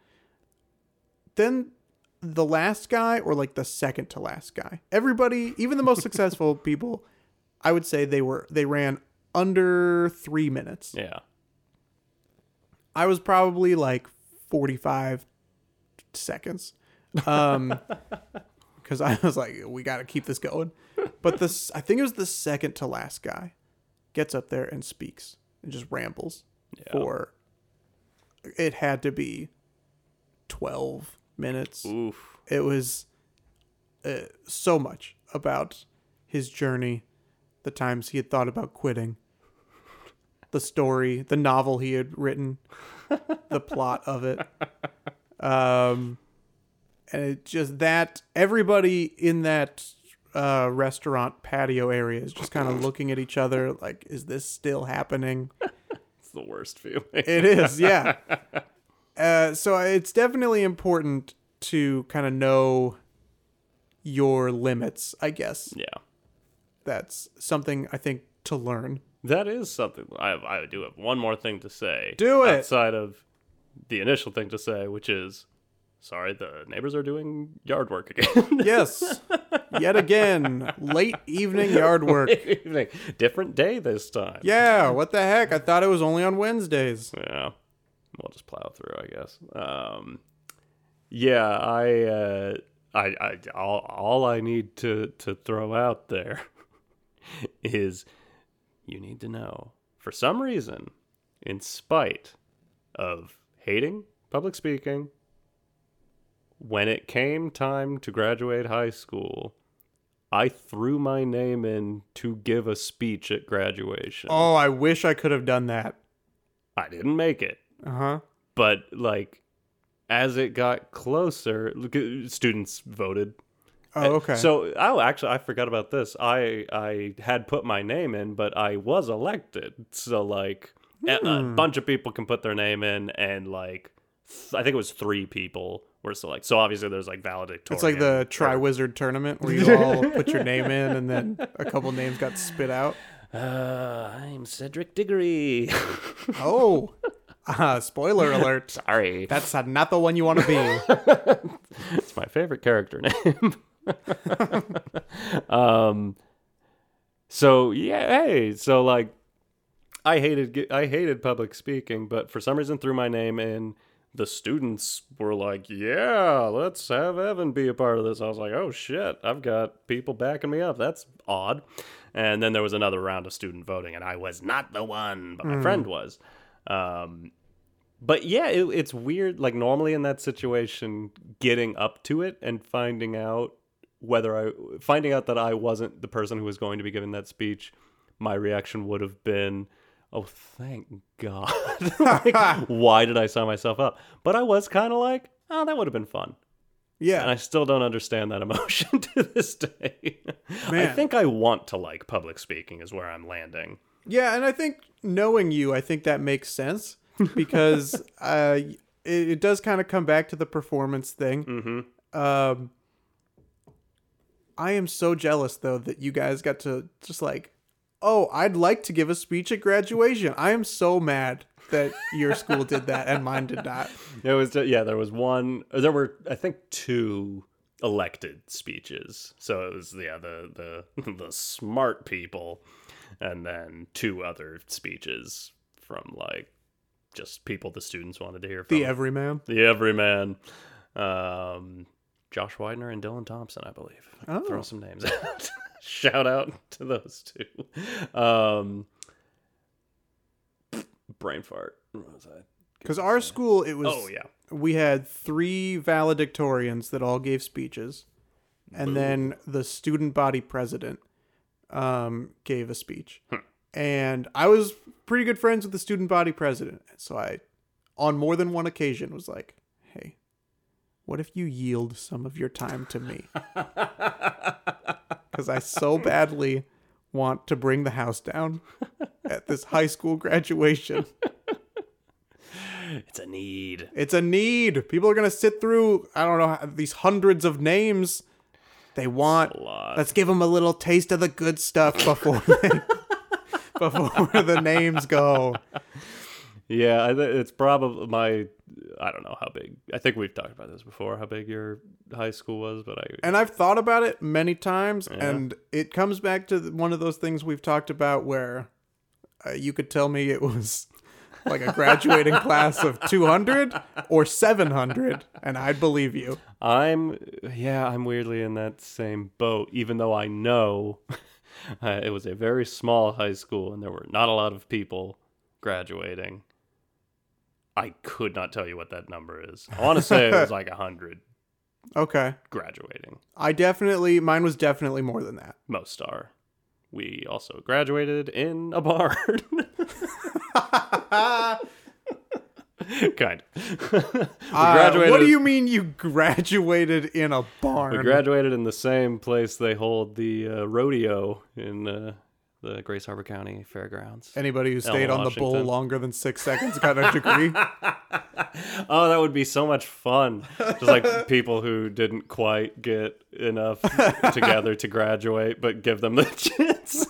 Then the last guy, or like the second to last guy, everybody, even the most successful people, I would say they were they ran under three minutes. Yeah. I was probably like 45 seconds. Um, because I was like, we got to keep this going. But this, I think it was the second to last guy gets up there and speaks and just rambles Yeah. for, it had to be 12 minutes. Oof. It was uh, so much about his journey, the times he had thought about quitting, the story, the novel he had written, the plot of it. Um, and it just that everybody in that uh, restaurant patio area is just kind of looking at each other like, is this still happening? It's the worst feeling. It is, yeah. Uh, so it's definitely important to kind of know your limits, I guess. yeah. That's something I think to learn. That is something. I, I do have one more thing to say. Do it. Outside of the initial thing to say, which is, sorry, the neighbors are doing yard work again. Yes. Yet again, late evening yard work. Evening. Different day this time. Yeah, what the heck? I thought it was only on Wednesdays. Yeah. We'll just plow through, I guess. Um, yeah, I, uh, I, I, all, all I need to, to throw out there is you need to know for some reason, in spite of hating public speaking, when it came time to graduate high school, I threw my name in to give a speech at graduation. Oh, I wish I could have done that. I didn't make it. Uh huh. but like as it got closer students voted Oh, okay. so oh actually i forgot about this i i had put my name in but i was elected so like a, a Hmm. bunch of people can put their name in and like th- i think it was three people were selected so obviously there's like valedictorian it's like the or- Triwizard tournament where you all put your name in and then a couple names got spit out. uh, i'm cedric diggory Oh, uh, spoiler alert. sorry That's not the one you want to be. It's my favorite character name. Um so yeah, hey, so like I hated I hated public speaking, but for some reason threw my name in the students were like, "Yeah, let's have Evan be a part of this." I was like, "Oh shit, I've got people backing me up. That's odd." And then there was another round of student voting, and I was not the one, but my friend was. Um, but yeah, it, it's weird. Like normally in that situation, getting up to it and finding out whether I finding out that I wasn't the person who was going to be giving that speech, my reaction would have been, "Oh, thank God! like, why did I sign myself up?" But I was kind of like, "Oh, that would have been fun." Yeah, and I still don't understand that emotion to this day. I think I want to like public speaking, is where I'm landing. Yeah, and I think knowing you, I think that makes sense because uh, it, it does kind of come back to the performance thing. Mm-hmm. Um, I am so jealous though that you guys got to just like, oh, I'd like to give a speech at graduation. I am so mad that your school did that and mine did not. It was yeah. There was one. There were I think two elected speeches. So it was yeah the the the smart people, and then two other speeches from like just people the students wanted to hear from. The everyman. the everyman. Um, Josh Widener and Dylan Thompson, I believe. Oh. Throw some names out. Shout out to those two. Um, brain fart. What was I? Because our school, it was. Oh yeah. we had three valedictorians that all gave speeches, and then the student body president um, gave a speech. And I was pretty good friends with the student body president, so I, on more than one occasion, was like, "Hey, what if you yield some of your time to me?" Because I so badly want to bring the house down at this high school graduation. It's a need. It's a need. People are gonna sit through I don't know these hundreds of names. They want. Let's give them a little taste of the good stuff before they, before the names go. Yeah, it's probably my. I don't know how big. I think we've talked about this before. How big your high school was, but I. And I've thought about it many times, and it comes back to one of those things we've talked about where uh, you could tell me it was like a graduating class of 200 or 700, and I'd believe you. I'm yeah, I'm weirdly in that same boat. Even though I know uh, it was a very small high school and there were not a lot of people graduating. I could not tell you what that number is. I want to say it was like a hundred Okay. graduating. I definitely, mine was definitely more than that. Most are. We also graduated in a barn. kind of. Uh, what do you mean you graduated in a barn? We graduated in the same place they hold the uh, rodeo in uh, the Grays Harbor County Fairgrounds. Anybody who stayed on the bull longer than six seconds got a degree. Oh, that would be so much fun. Just like people who didn't quite get enough together to graduate, but give them the chance.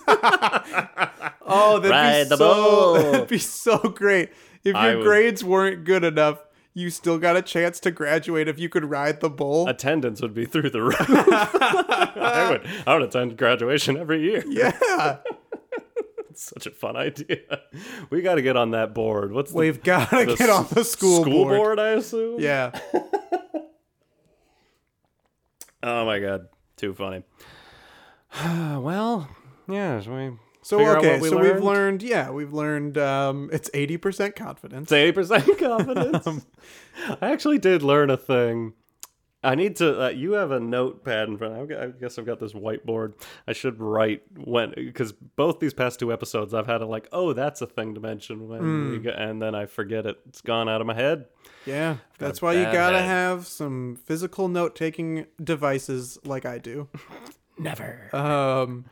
Oh, that'd Ride be so. That'd be so great. If your would- grades weren't good enough, you still got a chance to graduate if you could ride the bull. Attendance would be through the roof. I would, I would attend graduation every year. yeah, such a fun idea. We got to get on that board. What's the, we've got to get on the school, school board. board? I assume. Yeah. Oh my god, too funny. well, yeah. Should we So figure okay, we so we've learned? learned. Yeah, we've learned. Um, it's eighty percent confidence. It's eighty percent confidence. I actually did learn a thing. I need to. Uh, you have a notepad in front. I've got, I guess I've got this whiteboard. I should write when because both these past two episodes I've had a like, oh, that's a thing to mention when we go, and then I forget it. It's gone out of my head. Yeah, that's why you gotta head. have some physical note taking devices like I do. Never. Um,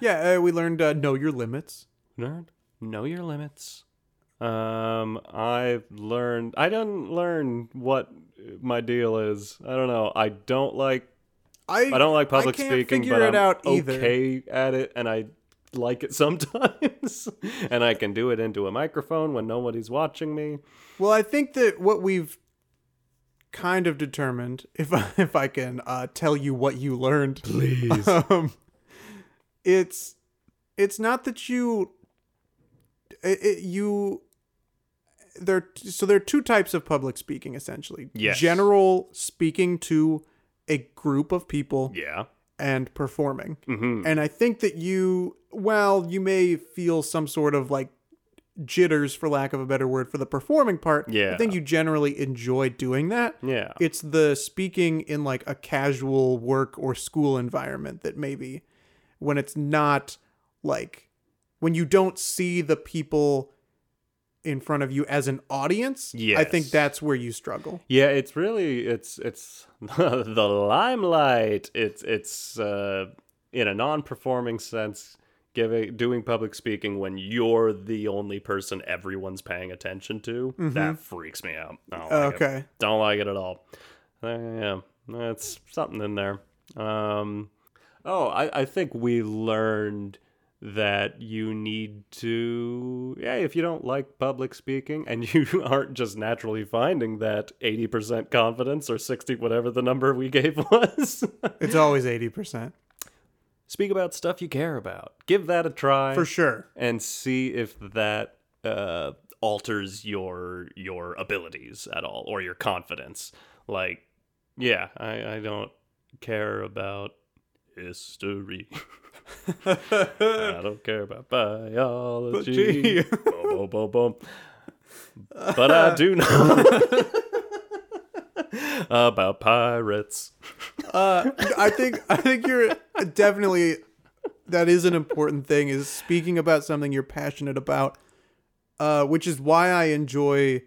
yeah, uh, we learned uh, know your limits. Nerd, know your limits. Um, I've learned. I didn't learn what my deal is. I don't know. I don't like. I I don't like public can't speaking, but it I'm out either. okay at it, and I like it sometimes. and I can do it into a microphone when nobody's watching me. Well, I think that what we've kind of determined, if I, if I can uh, tell you what you learned, Please. um, it's it's not that you it, it, you there so there are two types of public speaking essentially Yes. general speaking to a group of people yeah. and performing hmm and i think that you well you may feel some sort of like jitters for lack of a better word for the performing part yeah i think you generally enjoy doing that Yeah. it's the speaking in like a casual work or school environment that maybe when it's not like when you don't see the people in front of you as an audience i think that's where you struggle Yeah, it's really it's it's the limelight. It's it's uh, in a non-performing sense, giving doing public speaking when you're the only person everyone's paying attention to. That freaks me out. Don't like it. okay Don't like it at all. Uh, yeah, that's something in there. Um, Oh, I, I think we learned that you need to yeah if you don't like public speaking and you aren't just naturally finding that 80% confidence or 60 whatever the number we gave was It's always 80%. speak about stuff you care about give that a try For sure. and see if that uh, alters your your abilities at all or your confidence. Like, yeah, I, I don't care about history. I don't care about biology. boom, boom, boom, boom. But I do know about pirates. Uh, I think I think you're definitely that is an important thing is speaking about something you're passionate about, uh, which is why I enjoy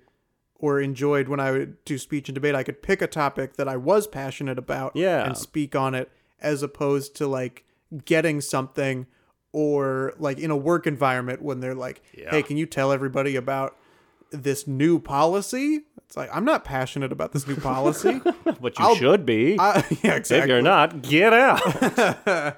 or enjoyed when I would do speech and debate. I could pick a topic that I was passionate about Yeah. and speak on it, as opposed to like getting something or like in a work environment when they're like, Yeah. "Hey, can you tell everybody about this new policy?" It's like I'm not passionate about this new policy. But you I'll- should be. I, yeah, exactly. If you're not, get out.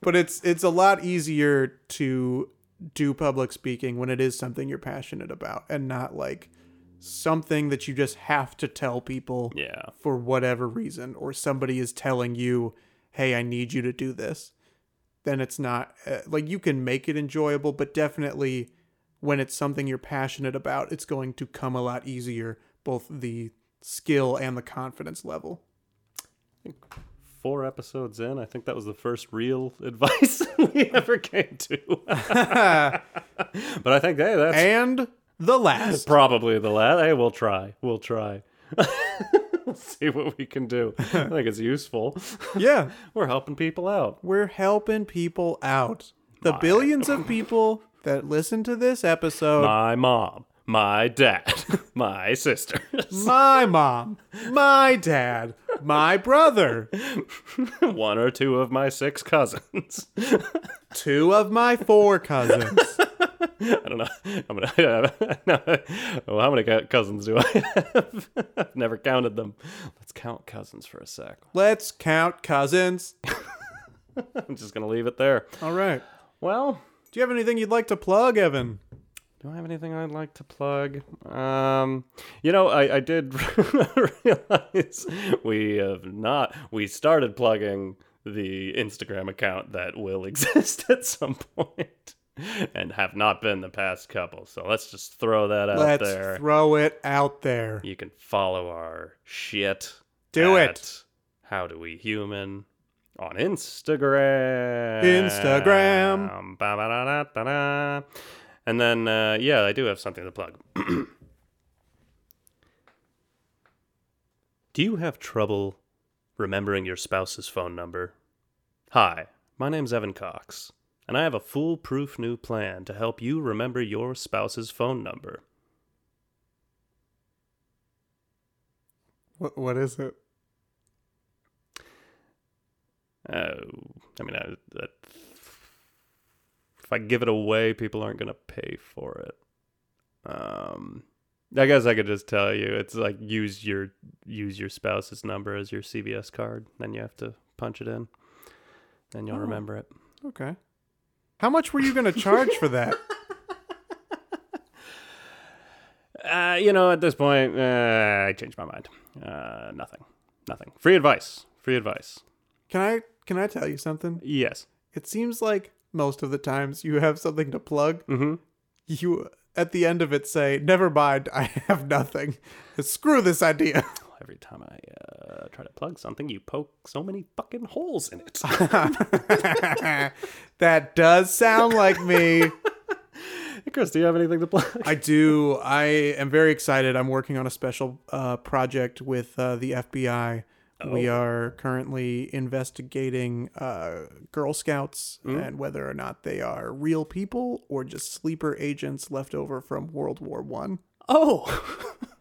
but it's it's a lot easier to do public speaking when it is something you're passionate about and not like something that you just have to tell people yeah. for whatever reason or somebody is telling you hey i need you to do this then it's not uh, like you can make it enjoyable but definitely when it's something you're passionate about it's going to come a lot easier both the skill and the confidence level Four episodes in, I think that was the first real advice we ever came to. but I think, hey, that's and the last probably the last. Hey, we'll try. We'll try. we'll see what we can do. I think it's useful. yeah We're helping people out. We're helping people out. The billions of people that listen to this episode, My mom, my dad, my sisters. my mom, my dad, my brother, one or two of my six cousins. two of my four cousins. I don't know. I'm gonna. no, well, how many cousins do I have? I've never counted them. Let's count cousins for a sec. Let's count cousins. I'm just gonna leave it there. All right. Well, Do you have anything you'd like to plug, Evan? do I have anything I'd like to plug? Um, you know, I, I did realize we have not. We started plugging the Instagram account that will exist at some point. And have not been the past couple. So let's just throw that out Let's there. throw it out there. You can follow our shit. Do at it. How do we human on Instagram? Instagram. Ba-ba-da-da-da-da. And then, uh, yeah, I do have something to plug. do you have trouble remembering your spouse's phone number? Hi, my name's Evan Cox, and I have a foolproof new plan to help you remember your spouse's phone number. What, what is it? Oh, I mean, I, that, if I give it away, people aren't gonna pay for it. Um, I guess I could just tell you, it's like use your use your spouse's number as your CVS card. Then you have to punch it in. Then you'll Oh. remember it. Okay. How much were you going to charge for that? Uh, you know, at this point, uh, I changed my mind. Uh, nothing, nothing. Free advice. Free advice. Can I can I tell you something? Yes. It seems like most of the times you have something to plug, Mm-hmm. you at the end of it say, "Never mind, I have nothing. Screw this idea." Every time I uh, try to plug something, you poke so many fucking holes in it. that does sound like me. Chris, do you have anything to plug? I do. I am very excited. I'm working on a special uh, project with uh, the FBI. We are currently investigating uh, Girl Scouts and whether or not they are real people or just sleeper agents left over from World War One. Oh.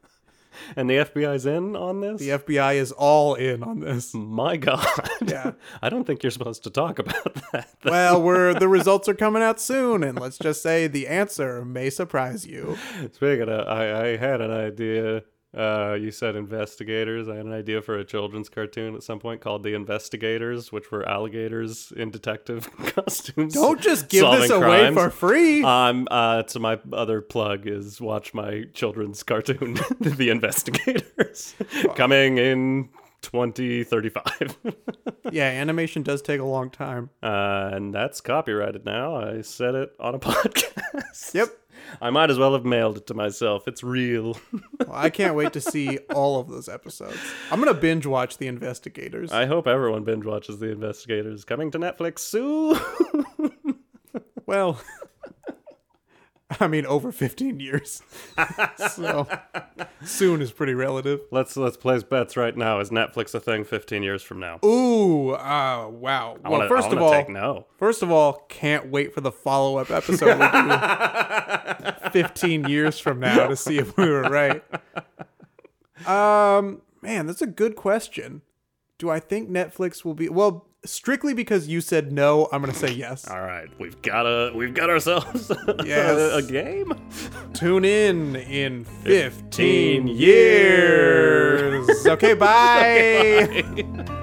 and the FBI's in on this? The FBI is all in on this. My God. Yeah. I don't think you're supposed to talk about that. Well, we're the results are coming out soon, and let's just say the answer may surprise you. Speaking of, I, I had an idea Uh, you said investigators. I had an idea for a children's cartoon at some point called The Investigators, which were alligators in detective costumes. Don't just give this away crimes. for free. Um, uh, so my other plug is watch my children's cartoon, The Investigators, coming in 2035. yeah, animation does take a long time. uh, and that's copyrighted now. I said it on a podcast. Yep. I might as well have mailed it to myself. It's real. Well, I can't wait to see all of those episodes. I'm gonna binge watch The Investigators. I hope everyone binge watches The Investigators. Coming to Netflix soon. Well, I mean, over 15 years. so soon is pretty relative. let's let's place bets right now. Is Netflix a thing 15 years from now? Ooh, uh, wow. I well, wanna- first of all, no. first of all, can't wait for the follow up episode we do 15 years from now to see if we were right. Um, man, that's a good question. Do I think Netflix will be well? Strictly because you said no, I'm gonna say yes. All right, we've got a we've got ourselves Yes. a, game. Tune in in 15 15 years. Okay, bye. Bye.